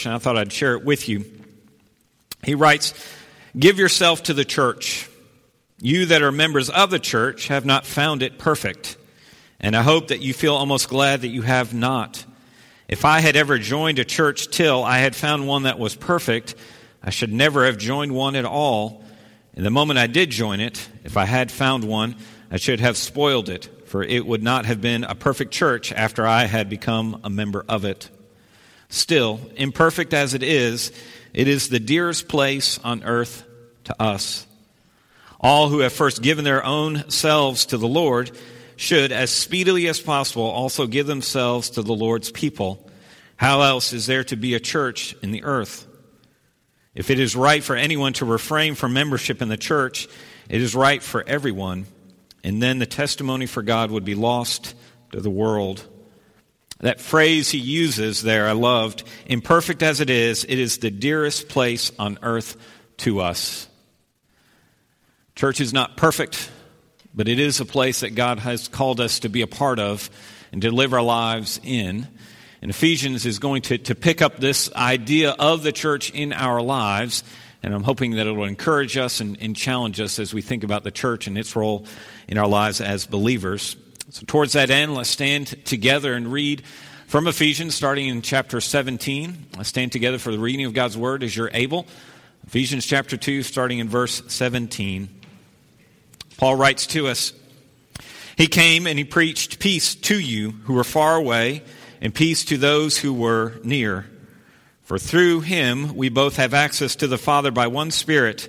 church, and I thought I'd share it with you. He writes, Give yourself to the church. You that are members of the church have not found it perfect, and I hope that you feel almost glad that you have not. If I had ever joined a church till I had found one that was perfect, I should never have joined one at all. And the moment I did join it, if I had found one, I should have spoiled it, for it would not have been a perfect church after I had become a member of it. Still, imperfect as it is, it is the dearest place on earth to us. All who have first given their own selves to the Lord should, as speedily as possible, also give themselves to the Lord's people. How else is there to be a church in the earth? If it is right for anyone to refrain from membership in the church, it is right for everyone. And then the testimony for God would be lost to the world. That phrase he uses there, I loved. Imperfect as it is, it is the dearest place on earth to us. Church is not perfect, but it is a place that God has called us to be a part of and to live our lives in. And Ephesians is going to, to pick up this idea of the church in our lives. And I'm hoping that it will encourage us and, and challenge us as we think about the church and its role in our lives as believers. So, towards that end, let's stand together and read from Ephesians, starting in chapter 17. Let's stand together for the reading of God's word as you're able. Ephesians chapter 2, starting in verse 17. Paul writes to us He came and he preached peace to you who were far away and peace to those who were near. For through him we both have access to the Father by one Spirit.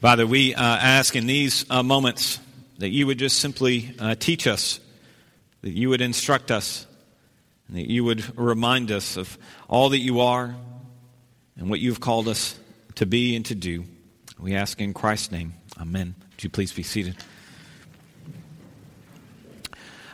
Father, we uh, ask in these uh, moments that you would just simply uh, teach us, that you would instruct us, and that you would remind us of all that you are and what you've called us to be and to do. We ask in Christ's name. Amen. Would you please be seated?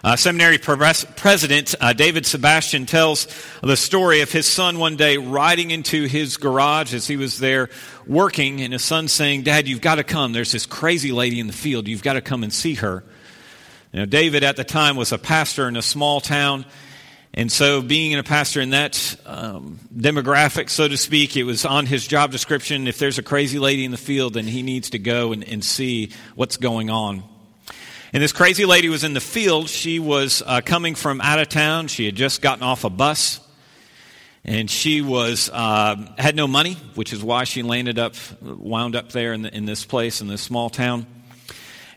Uh, seminary president uh, David Sebastian tells the story of his son one day riding into his garage as he was there working, and his son saying, Dad, you've got to come. There's this crazy lady in the field. You've got to come and see her. Know, David at the time was a pastor in a small town. And so, being a pastor in that um, demographic, so to speak, it was on his job description. If there's a crazy lady in the field, then he needs to go and, and see what's going on. And this crazy lady was in the field. She was uh, coming from out of town. She had just gotten off a bus. And she was uh, had no money, which is why she landed up, wound up there in, the, in this place, in this small town.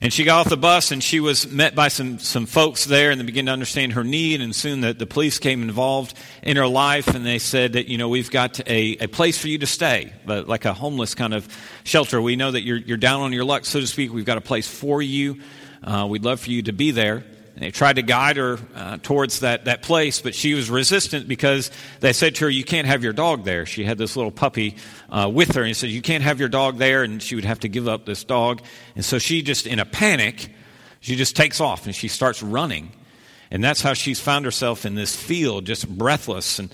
And she got off the bus and she was met by some, some folks there and they began to understand her need. And soon the, the police came involved in her life and they said that, you know, we've got a, a place for you to stay, but like a homeless kind of shelter. We know that you're, you're down on your luck, so to speak. We've got a place for you. Uh, we'd love for you to be there. And they tried to guide her uh, towards that, that place, but she was resistant because they said to her, You can't have your dog there. She had this little puppy uh, with her, and he said, You can't have your dog there, and she would have to give up this dog. And so she just, in a panic, she just takes off and she starts running. And that's how she's found herself in this field, just breathless and,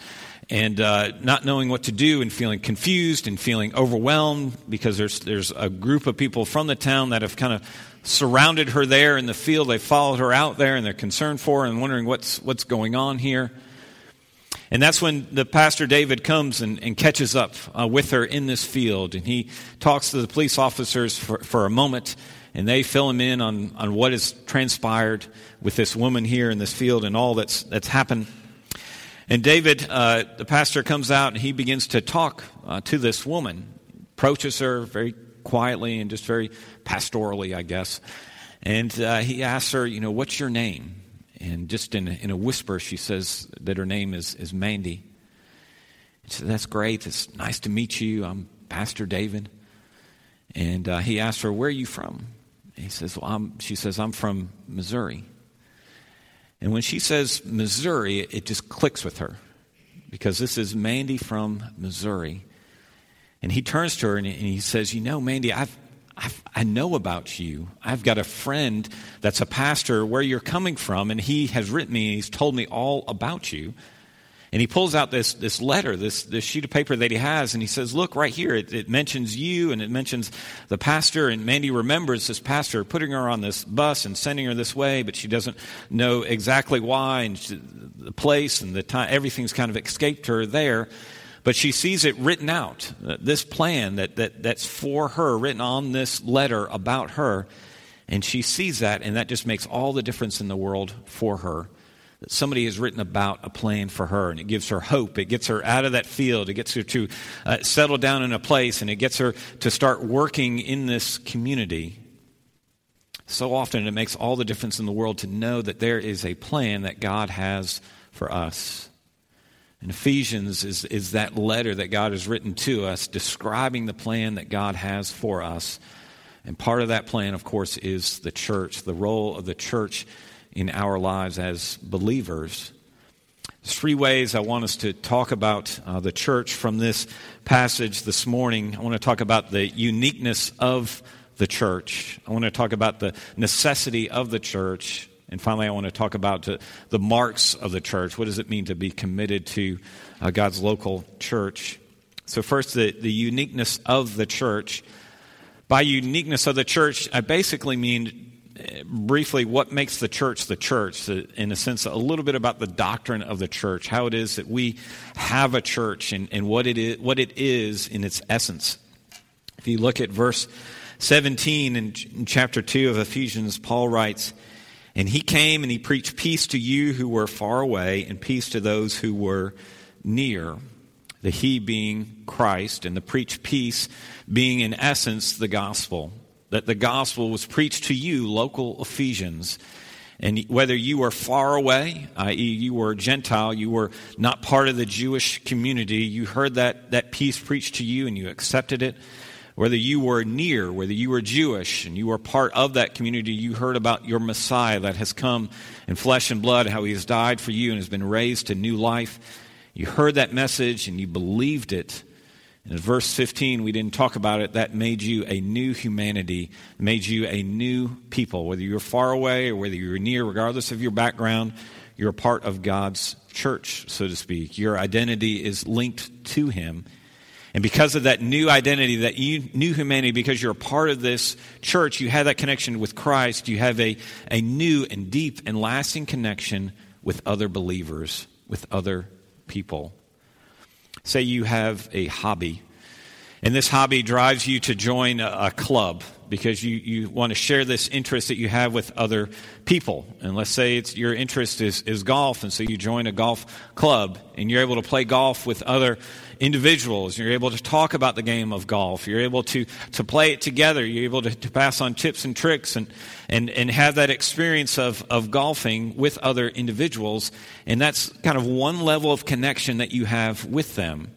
and uh, not knowing what to do and feeling confused and feeling overwhelmed because there's, there's a group of people from the town that have kind of surrounded her there in the field. They followed her out there and they're concerned for her and wondering what's, what's going on here. And that's when the pastor David comes and, and catches up uh, with her in this field. And he talks to the police officers for, for a moment and they fill him in on, on what has transpired with this woman here in this field and all that's, that's happened. And David, uh, the pastor, comes out and he begins to talk uh, to this woman, approaches her very quietly and just very pastorally, I guess. And uh, he asks her, you know, what's your name? And just in, in a whisper, she says that her name is, is Mandy. She said, that's great. It's nice to meet you. I'm Pastor David. And uh, he asks her, where are you from? He says, well, I'm, she says, I'm from Missouri. And when she says Missouri, it just clicks with her because this is Mandy from Missouri. And he turns to her and he says, You know, Mandy, I've, I've, i know about you. I've got a friend that's a pastor where you're coming from, and he has written me and he's told me all about you. And he pulls out this, this letter, this, this sheet of paper that he has, and he says, Look, right here, it, it mentions you and it mentions the pastor. And Mandy remembers this pastor putting her on this bus and sending her this way, but she doesn't know exactly why and she, the place and the time. Everything's kind of escaped her there. But she sees it written out, uh, this plan that, that, that's for her, written on this letter about her. And she sees that, and that just makes all the difference in the world for her that somebody has written about a plan for her, and it gives her hope. It gets her out of that field. It gets her to uh, settle down in a place, and it gets her to start working in this community. So often, it makes all the difference in the world to know that there is a plan that God has for us. And Ephesians is, is that letter that God has written to us describing the plan that God has for us. And part of that plan, of course, is the church, the role of the church in our lives as believers. There's three ways I want us to talk about uh, the church from this passage this morning. I want to talk about the uniqueness of the church. I want to talk about the necessity of the church. And finally, I want to talk about the, marks of the church. What does it mean to be committed to uh, God's local church? So, first, the, the uniqueness of the church. By uniqueness of the church, I basically mean briefly what makes the church the church, in a sense, a little bit about the doctrine of the church, how it is that we have a church and, and what, it is, what it is in its essence. If you look at verse 17 in, in chapter 2 of Ephesians, Paul writes, And he came and he preached peace to you who were far away and peace to those who were near. The he being Christ, and the preach peace being in essence the gospel that the gospel was preached to you, local Ephesians. And whether you were far away, i.e., you were a Gentile, you were not part of the Jewish community, you heard that, that peace preached to you and you accepted it. Whether you were near, whether you were Jewish and you were part of that community, you heard about your Messiah that has come in flesh and blood, how he has died for you and has been raised to new life. You heard that message and you believed it. And In verse 15, we didn't talk about it. That made you a new humanity, made you a new people. Whether you're far away or whether you're near, regardless of your background, you're a part of God's church, so to speak. Your identity is linked to Him. And because of that new identity, that new humanity, because you're a part of this church, you have that connection with Christ. You have a, a new and deep and lasting connection with other believers, with other people. Say you have a hobby, and this hobby drives you to join a, a club because you, you want to share this interest that you have with other people. And let's say it's your interest is, is golf, and so you join a golf club and you're able to play golf with other individuals. You're able to talk about the game of golf. You're able to, to play it together. You're able to, to pass on tips and tricks and, and, and have that experience of, of golfing with other individuals. And that's kind of one level of connection that you have with them.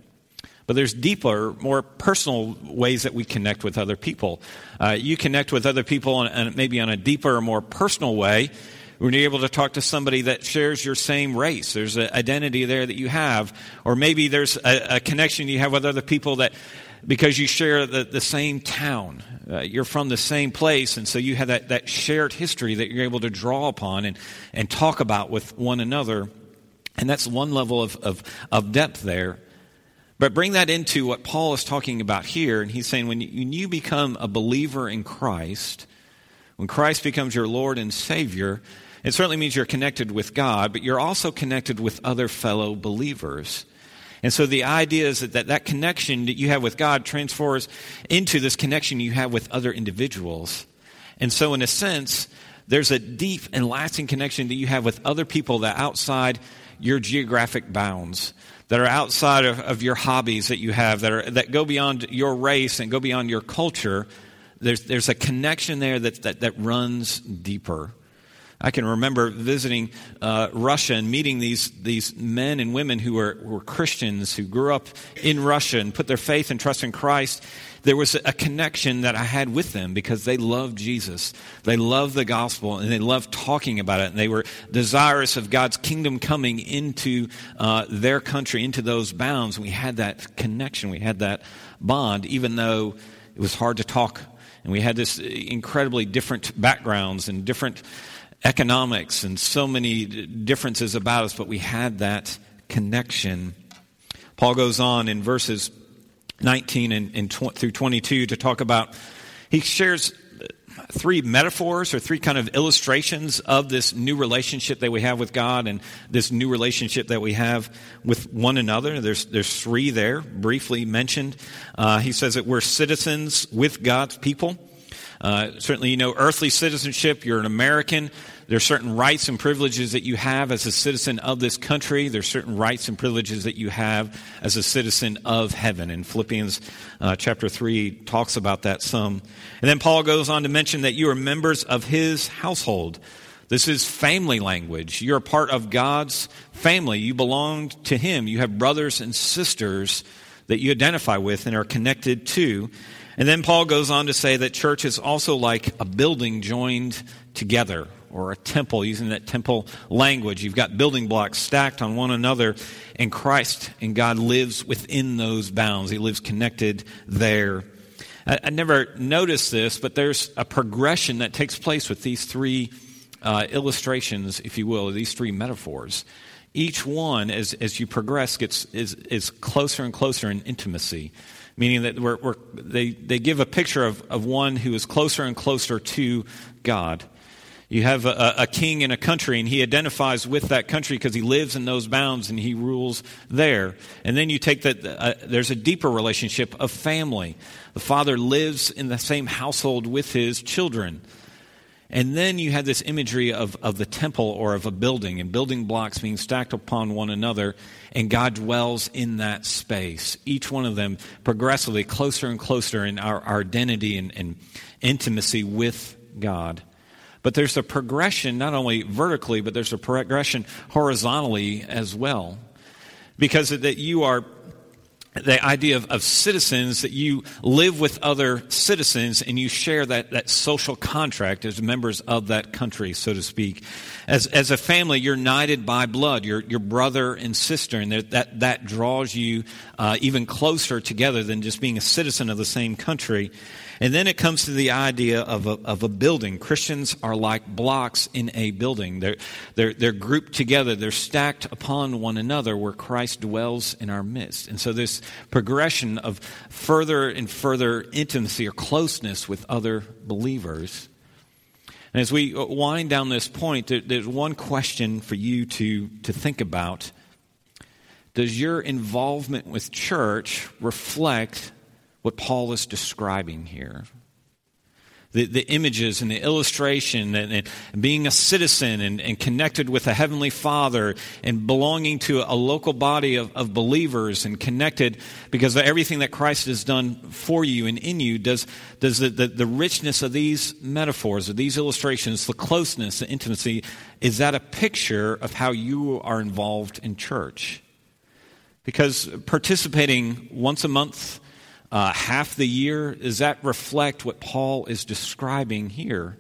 But there's deeper, more personal ways that we connect with other people. Uh, you connect with other people on, on, maybe on a deeper, or more personal way when you're able to talk to somebody that shares your same race. There's an identity there that you have. Or maybe there's a, a connection you have with other people that, because you share the, the same town, uh, you're from the same place, and so you have that, that shared history that you're able to draw upon and, and talk about with one another. And that's one level of, of, of depth there. But bring that into what Paul is talking about here, and he's saying when you, when you become a believer in Christ, when Christ becomes your Lord and Savior, it certainly means you're connected with God, but you're also connected with other fellow believers. And so the idea is that, that that connection that you have with God transfers into this connection you have with other individuals. And so, in a sense, there's a deep and lasting connection that you have with other people that outside your geographic bounds, that are outside of, of your hobbies that you have, that, are, that go beyond your race and go beyond your culture. There's, there's a connection there that, that, that runs deeper. I can remember visiting uh, Russia and meeting these, these men and women who were, were Christians, who grew up in Russia and put their faith and trust in Christ. There was a connection that I had with them because they loved Jesus. They loved the gospel and they loved talking about it. And they were desirous of God's kingdom coming into uh, their country, into those bounds. We had that connection. We had that bond, even though it was hard to talk. And we had this incredibly different backgrounds and different economics and so many differences about us, but we had that connection. Paul goes on in verses 19 and, and tw- through 22 to talk about, he shares three metaphors or three kind of illustrations of this new relationship that we have with God and this new relationship that we have with one another. There's, there's three there, briefly mentioned. Uh, he says that we're citizens with God's people. Uh, certainly, you know, earthly citizenship, you're an American. There are certain rights and privileges that you have as a citizen of this country. There are certain rights and privileges that you have as a citizen of heaven. And Philippians uh, chapter 3 talks about that some. And then Paul goes on to mention that you are members of his household. This is family language. You're a part of God's family. You belong to him. You have brothers and sisters that you identify with and are connected to. And then Paul goes on to say that church is also like a building joined together or a temple, using that temple language. You've got building blocks stacked on one another, and Christ and God lives within those bounds. He lives connected there. I, I never noticed this, but there's a progression that takes place with these three uh, illustrations, if you will, these three metaphors. Each one, as, as you progress, gets is, is closer and closer in intimacy meaning that we're, we're, they, they give a picture of, of one who is closer and closer to God. You have a, a, king in a country, and he identifies with that country because he lives in those bounds and he rules there. And then you take that, uh, there's a deeper relationship of family. The father lives in the same household with his children. And then you have this imagery of, of the temple or of a building, and building blocks being stacked upon one another, and God dwells in that space. Each one of them progressively closer and closer in our, our identity and, and intimacy with God. But there's a progression, not only vertically, but there's a progression horizontally as well. Because that you are the idea of, of, citizens that you live with other citizens and you share that, that social contract as members of that country, so to speak. As, as a family, you're united by blood, your, your brother and sister, and that, that draws you uh, even closer together than just being a citizen of the same country. And then it comes to the idea of a, of a building. Christians are like blocks in a building. They're, they're, they're grouped together, they're stacked upon one another where Christ dwells in our midst. And so this progression of further and further intimacy or closeness with other believers. And as we wind down this point, there's one question for you to, to think about. Does your involvement with church reflect what Paul is describing here. The, the images and the illustration and, and being a citizen and, and, connected with a heavenly father and belonging to a local body of, of believers and connected because of everything that Christ has done for you and in you, does, does the, the, the richness of these metaphors, of these illustrations, the closeness, the intimacy, is that a picture of how you are involved in church? Because participating once a month uh, half the year, does that reflect what Paul is describing here?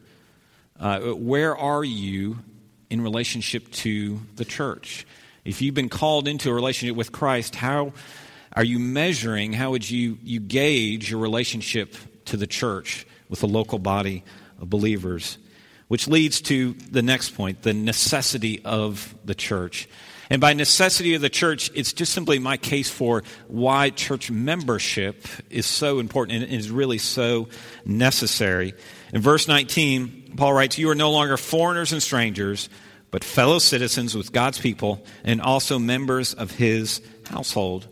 Uh, where are you in relationship to the church? If you've been called into a relationship with Christ, how are you measuring, how would you, you gauge your relationship to the church with the local body of believers? Which leads to the next point the necessity of the church. And by necessity of the church, it's just simply my case for why church membership is so important and is really so necessary. In verse 19, Paul writes, You are no longer foreigners and strangers, but fellow citizens with God's people and also members of his household.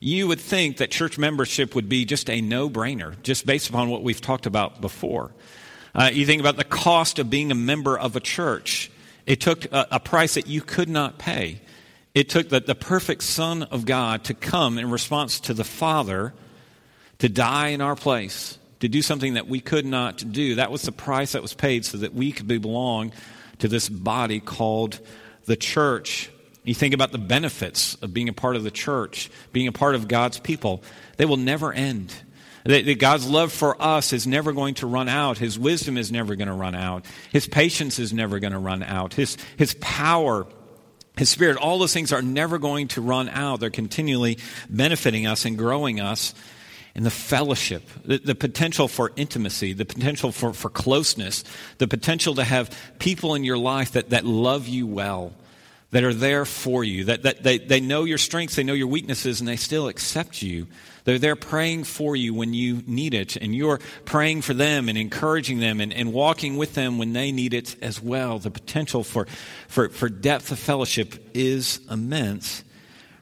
You would think that church membership would be just a no brainer, just based upon what we've talked about before. Uh, you think about the cost of being a member of a church. It took a, a price that you could not pay. It took the, the perfect Son of God to come in response to the Father to die in our place, to do something that we could not do. That was the price that was paid so that we could belong to this body called the church. You think about the benefits of being a part of the church, being a part of God's people, they will never end. That, that God's love for us is never going to run out. His wisdom is never going to run out. His patience is never going to run out. His, his power, His Spirit, all those things are never going to run out. They're continually benefiting us and growing us. And the fellowship, the, the, potential for intimacy, the potential for, for closeness, the potential to have people in your life that, that love you well, that are there for you, that, that they, they know your strengths, they know your weaknesses, and they still accept you. They're there praying for you when you need it, and you're praying for them and encouraging them and, and walking with them when they need it as well. The potential for, for, for depth of fellowship is immense.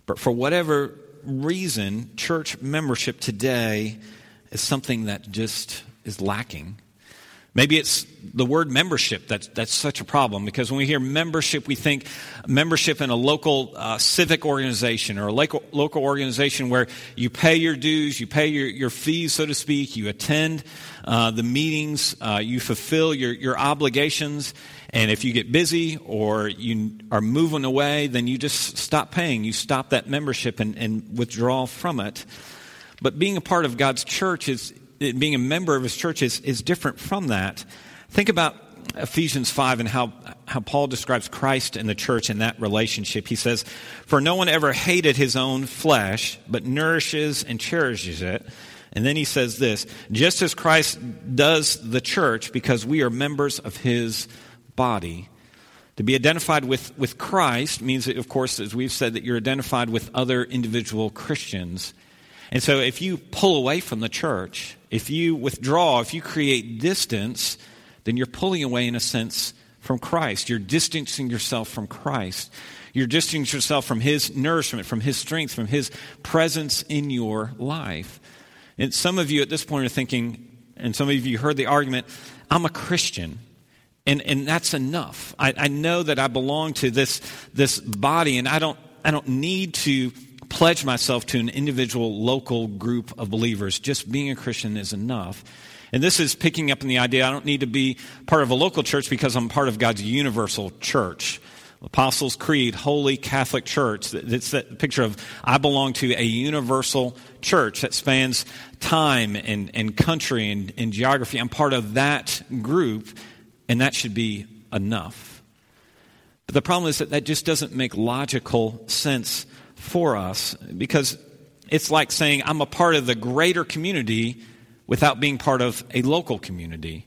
But for whatever reason, church membership today is something that just is lacking. Maybe it's the word membership that's, that's such a problem because when we hear membership, we think membership in a local uh, civic organization or a local, local organization where you pay your dues, you pay your, your fees, so to speak, you attend uh, the meetings, uh, you fulfill your, your obligations, and if you get busy or you are moving away, then you just stop paying. You stop that membership and, and withdraw from it. But being a part of God's church is being a member of his church is, is different from that. Think about Ephesians 5 and how, how Paul describes Christ and the church in that relationship. He says, For no one ever hated his own flesh, but nourishes and cherishes it. And then he says this just as Christ does the church, because we are members of his body. To be identified with, with Christ means, that, of course, as we've said, that you're identified with other individual Christians. And so if you pull away from the church, if you withdraw, if you create distance, then you're pulling away, in a sense, from Christ. You're distancing yourself from Christ. You're distancing yourself from His nourishment, from His strength, from His presence in your life. And some of you at this point are thinking, and some of you heard the argument, I'm a Christian. And, and that's enough. I, I know that I belong to this, this body, and I don't, I don't need to pledge myself to an individual local group of believers. Just being a Christian is enough. And this is picking up in the idea I don't need to be part of a local church because I'm part of God's universal church. Apostles' Creed, Holy Catholic Church. It's that picture of I belong to a universal church that spans time and, and country and, and geography. I'm part of that group, and that should be enough. But the problem is that that just doesn't make logical sense for us because it's like saying I'm a part of the greater community without being part of a local community.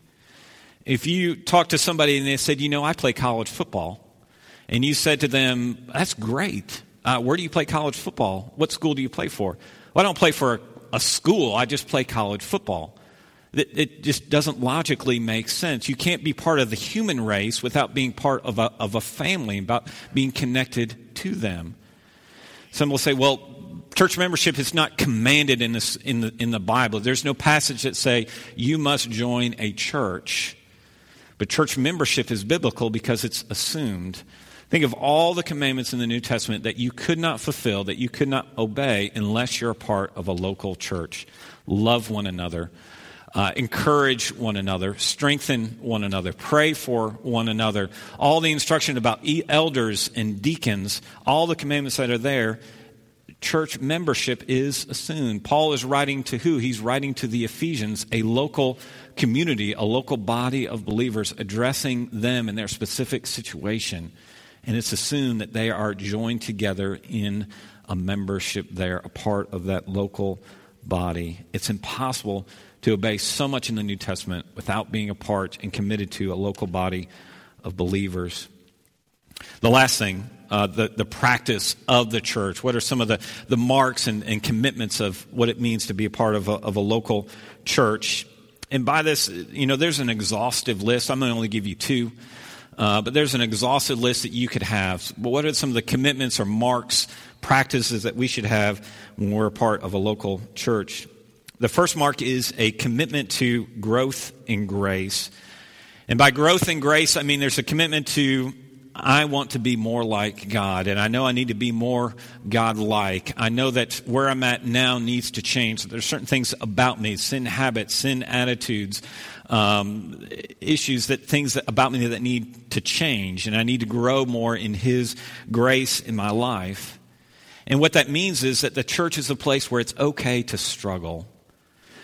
If you talk to somebody and they said, You know, I play college football, and you said to them, That's great. Uh, where do you play college football? What school do you play for? Well, I don't play for a, a school, I just play college football. It, it, just doesn't logically make sense. You can't be part of the human race without being part of a, of a family, about being connected to them. Some will say, well, church membership is not commanded in, this, in, the, in the Bible. There's no passage that say you must join a church. But church membership is biblical because it's assumed. Think of all the commandments in the New Testament that you could not fulfill, that you could not obey unless you're a part of a local church. Love one another, uh, encourage one another, strengthen one another, pray for one another. All the instruction about elders and deacons, all the commandments that are there, church membership is assumed. Paul is writing to who? He's writing to the Ephesians, a local community, a local body of believers, addressing them in their specific situation. And it's assumed that they are joined together in a membership there, a part of that local body. It's impossible to obey so much in the New Testament without being a part and committed to a local body of believers. The last thing, uh, the, the practice of the church. What are some of the, the marks and, and commitments of what it means to be a part of a, of a local church? And by this, you know, there's an exhaustive list. I'm going to only give you two. Uh, but there's an exhaustive list that you could have. But what are some of the commitments or marks, practices that we should have when we're a part of a local church? The first mark is a commitment to growth in grace. And by growth in grace, I mean there's a commitment to I want to be more like God, and I know I need to be more God like. I know that where I'm at now needs to change. There's certain things about me, sin habits, sin attitudes, um, issues that things that, about me that need to change, and I need to grow more in His grace in my life. And what that means is that the church is a place where it's okay to struggle.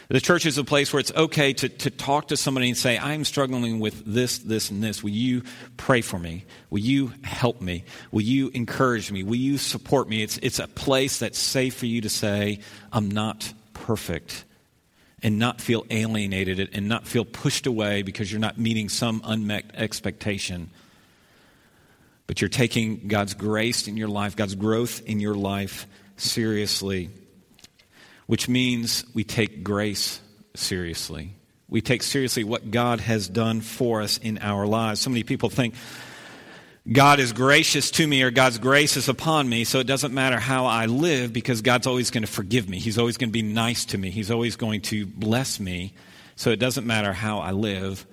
The church is a place where it's okay to, to talk to somebody and say, I'm struggling with this, this, and this. Will you pray for me? Will you help me? Will you encourage me? Will you support me? It's, it's a place that's safe for you to say, I'm not perfect and not feel alienated and not feel pushed away because you're not meeting some unmet expectation. But you're taking God's grace in your life, God's growth in your life seriously, which means we take grace seriously. We take seriously what God has done for us in our lives. So many people think, God is gracious to me or God's grace is upon me, so it doesn't matter how I live because God's always going to forgive me. He's always going to be nice to me. He's always going to bless me, so it doesn't matter how I live.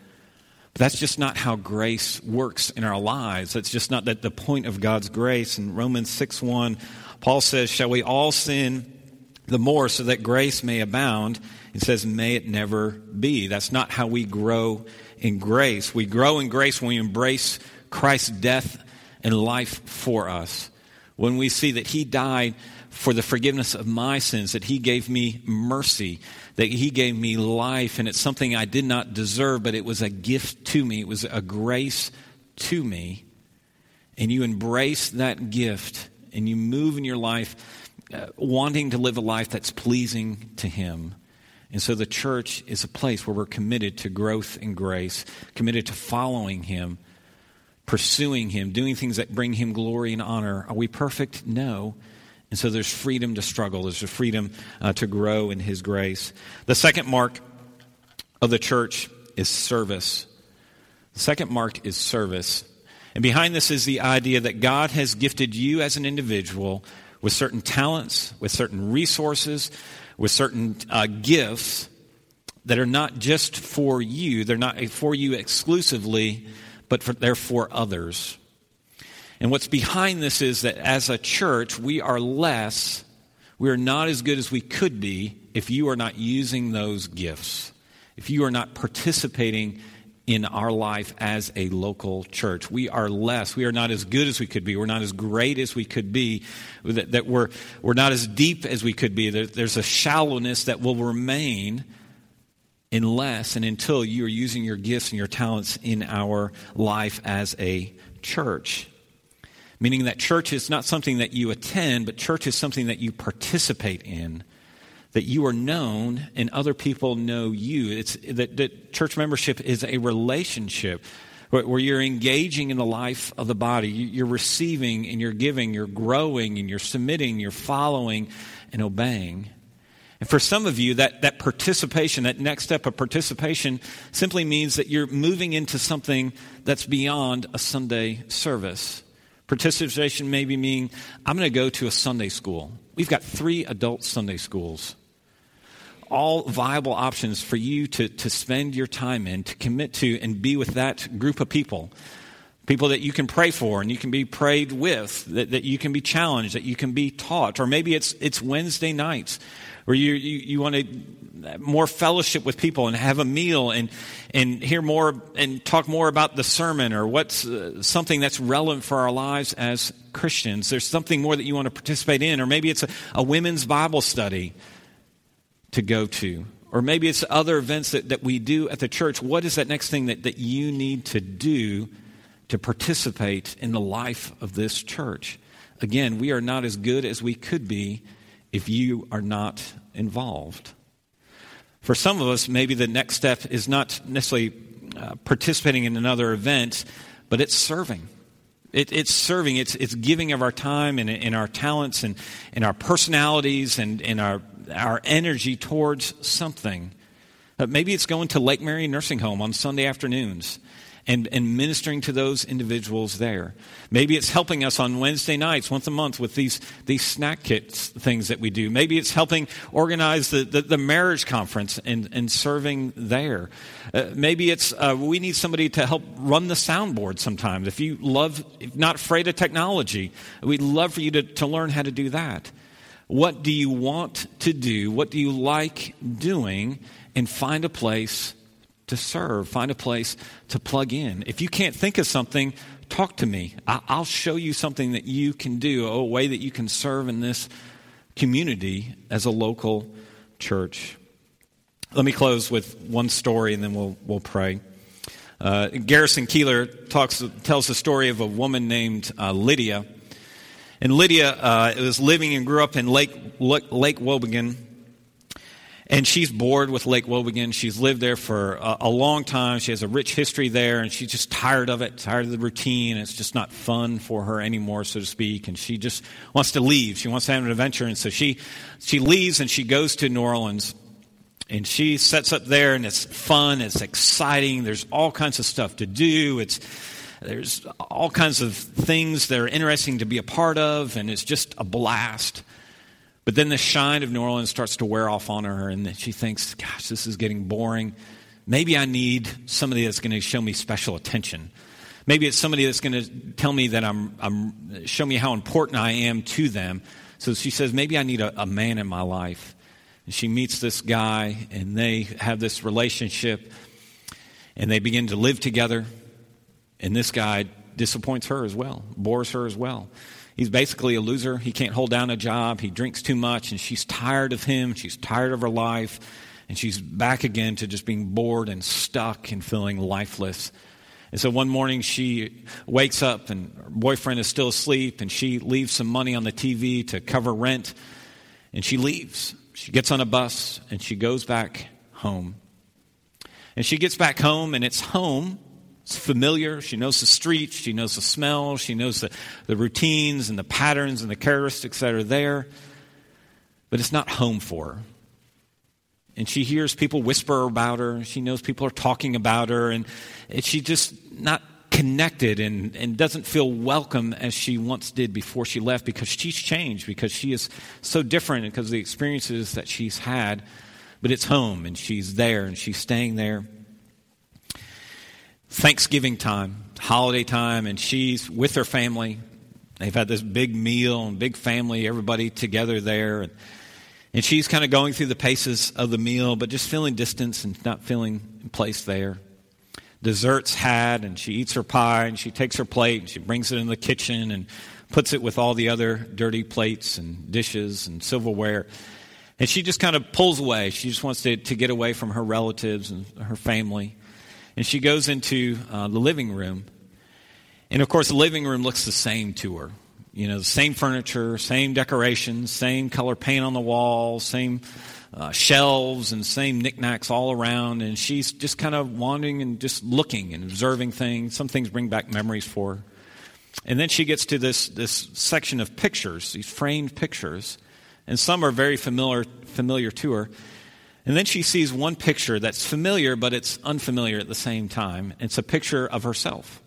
But that's just not how grace works in our lives. That's just not that the point of God's grace. In Romans 6 1, Paul says, Shall we all sin the more so that grace may abound? He says, May it never be. That's not how we grow in grace. We grow in grace when we embrace Christ's death and life for us, when we see that He died for the forgiveness of my sins, that He gave me mercy, that He gave me life, and it's something I did not deserve, but it was a gift to me, it was a grace to me. And you embrace that gift and you move in your life uh, wanting to live a life that's pleasing to Him. And so the church is a place where we're committed to growth and grace, committed to following Him pursuing Him, doing things that bring Him glory and honor. Are we perfect? No. And so there's freedom to struggle, there's a freedom uh, to grow in His grace. The second mark of the church is service. The second mark is service. And behind this is the idea that God has gifted you as an individual with certain talents, with certain resources, with certain uh, gifts that are not just for you, they're not for you exclusively, but for, they're for others. And what's behind this is that as a church, we are less, we are not as good as we could be if you are not using those gifts, if you are not participating in our life as a local church. We are less. We are not as good as we could be. We're not as great as we could be. That, that we're, we're not as deep as we could be. There, there's a shallowness that will remain unless and until you are using your gifts and your talents in our life as a church. Meaning that church is not something that you attend, but church is something that you participate in. That you are known and other people know you. It's that, that church membership is a relationship where you're engaging in the life of the body. You're receiving and you're giving, you're growing and you're submitting, you're following and obeying. And for some of you, that, that participation, that next step of participation, simply means that you're moving into something that's beyond a Sunday service. Participation maybe mean I'm going to go to a Sunday school. We've got three adult Sunday schools. All viable options for you to, to spend your time in, to commit to, and be with that group of people. People that you can pray for and you can be prayed with, that, that you can be challenged, that you can be taught. Or maybe it's, it's Wednesday nights where you, you, you want to more fellowship with people and have a meal and, and hear more and talk more about the sermon or what's uh, something that's relevant for our lives as Christians. There's something more that you want to participate in, or maybe it's a, a women's Bible study to go to. Or maybe it's other events that, that we do at the church. What is that next thing that, that you need to do to participate in the life of this church? Again, we are not as good as we could be if you are not involved. For some of us, maybe the next step is not necessarily uh, participating in another event, but it's serving. It, it's serving, it's, it's giving of our time and, and our talents and, and our personalities and, and our, our energy towards something. Uh, maybe it's going to Lake Mary Nursing Home on Sunday afternoons and, and ministering to those individuals there. Maybe it's helping us on Wednesday nights, once a month, with these, these snack kits things that we do. Maybe it's helping organize the, the, the marriage conference and, and serving there. Uh, maybe it's uh, we need somebody to help run the soundboard sometimes. If you love, if not afraid of technology, we'd love for you to, to learn how to do that. What do you want to do? What do you like doing? And find a place to serve, find a place to plug in. If you can't think of something, talk to me. I'll show you something that you can do, a way that you can serve in this community as a local church. Let me close with one story and then we'll, we'll pray. Uh, Garrison Keillor talks, tells the story of a woman named uh, Lydia. And Lydia uh, was living and grew up in Lake, Lake Wobegon, and she's bored with Lake Wobegon. She's lived there for a, a, long time. She has a rich history there, and she's just tired of it, tired of the routine. It's just not fun for her anymore, so to speak. And she just wants to leave. She wants to have an adventure. And so she, she leaves and she goes to New Orleans. And she sets up there, and it's fun, it's exciting. There's all kinds of stuff to do. It's, there's all kinds of things that are interesting to be a part of, and it's just a blast. But then the shine of New Orleans starts to wear off on her, and she thinks, gosh, this is getting boring. Maybe I need somebody that's going to show me special attention. Maybe it's somebody that's going to tell me that I'm, I'm, show me how important I am to them. So she says, maybe I need a, a man in my life. And she meets this guy, and they have this relationship, and they begin to live together. And this guy disappoints her as well, bores her as well. He's basically a loser. He can't hold down a job. He drinks too much, and she's tired of him. She's tired of her life, and she's back again to just being bored and stuck and feeling lifeless. And so one morning she wakes up, and her boyfriend is still asleep, and she leaves some money on the TV to cover rent, and she leaves. She gets on a bus, and she goes back home. And she gets back home, and it's home it's familiar. She knows the streets. She knows the smells. She knows the, the routines and the patterns and the characteristics that are there. But it's not home for her. And she hears people whisper about her. She knows people are talking about her. And she's just not connected and, and doesn't feel welcome as she once did before she left because she's changed, because she is so different because of the experiences that she's had. But it's home and she's there and she's staying there. Thanksgiving time, holiday time, and she's with her family. They've had this big meal and big family, everybody together there. And, and she's kind of going through the paces of the meal, but just feeling distance and not feeling in place there. Desserts had, and she eats her pie, and she takes her plate, and she brings it in the kitchen and puts it with all the other dirty plates and dishes and silverware. And she just kind of pulls away. She just wants to, to get away from her relatives and her family. And she goes into uh, the living room. And of course, the living room looks the same to her. You know, the same furniture, same decorations, same color paint on the walls, same uh, shelves, and same knickknacks all around. And she's just kind of wandering and just looking and observing things. Some things bring back memories for her. And then she gets to this, this section of pictures, these framed pictures. And some are very familiar, familiar to her. And then she sees one picture that's familiar, but it's unfamiliar at the same time. It's a picture of herself.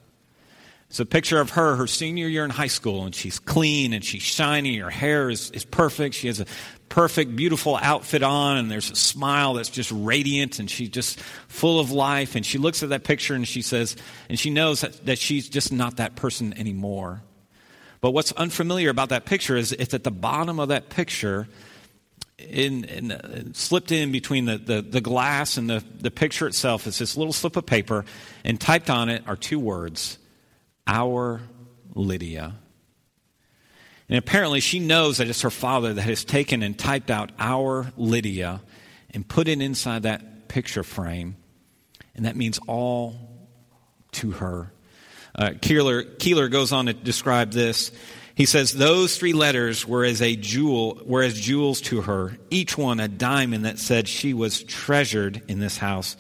It's a picture of her, her senior year in high school, and she's clean and she's shiny. Her hair is, is perfect. She has a perfect, beautiful outfit on, and there's a smile that's just radiant, and she's just full of life. And she looks at that picture and she says, and she knows that, that she's just not that person anymore. But what's unfamiliar about that picture is it's at the bottom of that picture in, in uh, slipped in between the, the, the glass and the, the picture itself is this little slip of paper, and typed on it are two words Our Lydia. And apparently, she knows that it's her father that has taken and typed out Our Lydia and put it inside that picture frame. And that means all to her. Uh, Keillor, Keillor goes on to describe this. He says those three letters were as a jewel, were as jewels to her, each one a diamond that said she was treasured in this house.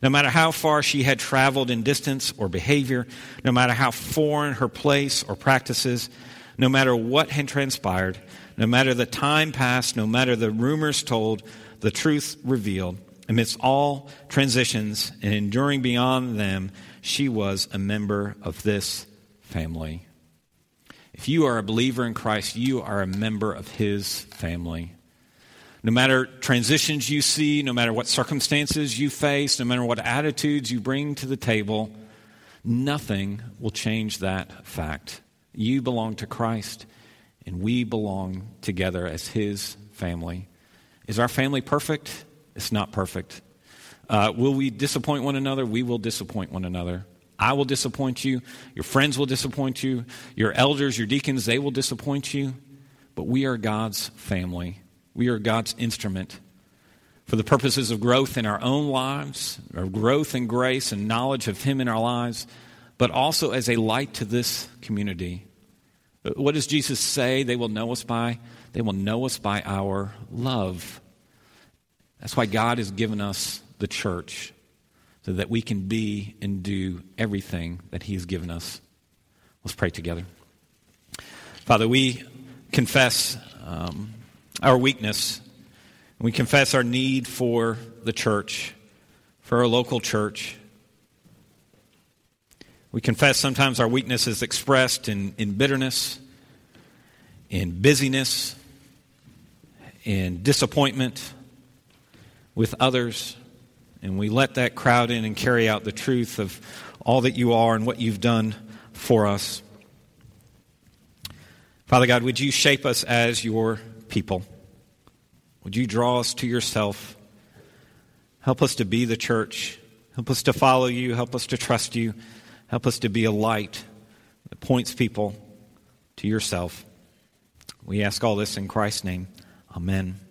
No matter how far she had traveled in distance or behavior, no matter how foreign her place or practices, no matter what had transpired, no matter the time passed, no matter the rumors told, the truth revealed, Amidst all transitions and enduring beyond them, she was a member of this family. If you are a believer in Christ, you are a member of his family. No matter transitions you see, no matter what circumstances you face, no matter what attitudes you bring to the table, nothing will change that fact. You belong to Christ, and we belong together as his family. Is our family perfect? It's not perfect. Uh, will we disappoint one another? We will disappoint one another. I will disappoint you. Your friends will disappoint you. Your elders, your deacons, they will disappoint you. But we are God's family. We are God's instrument for the purposes of growth in our own lives, or growth in grace and knowledge of Him in our lives, but also as a light to this community. What does Jesus say they will know us by? They will know us by our love. That's why God has given us the church so that we can be and do everything that He has given us. Let's pray together. Father, we confess um, our weakness. We confess our need for the church, for our local church. We confess sometimes our weakness is expressed in, in bitterness, in busyness, in disappointment with others and we let that crowd in and carry out the truth of all that you are and what you've done for us. Father God, would you shape us as your people? Would you draw us to yourself? Help us to be the church. Help us to follow you. Help us to trust you. Help us to be a light that points people to yourself. We ask all this in Christ's name. Amen.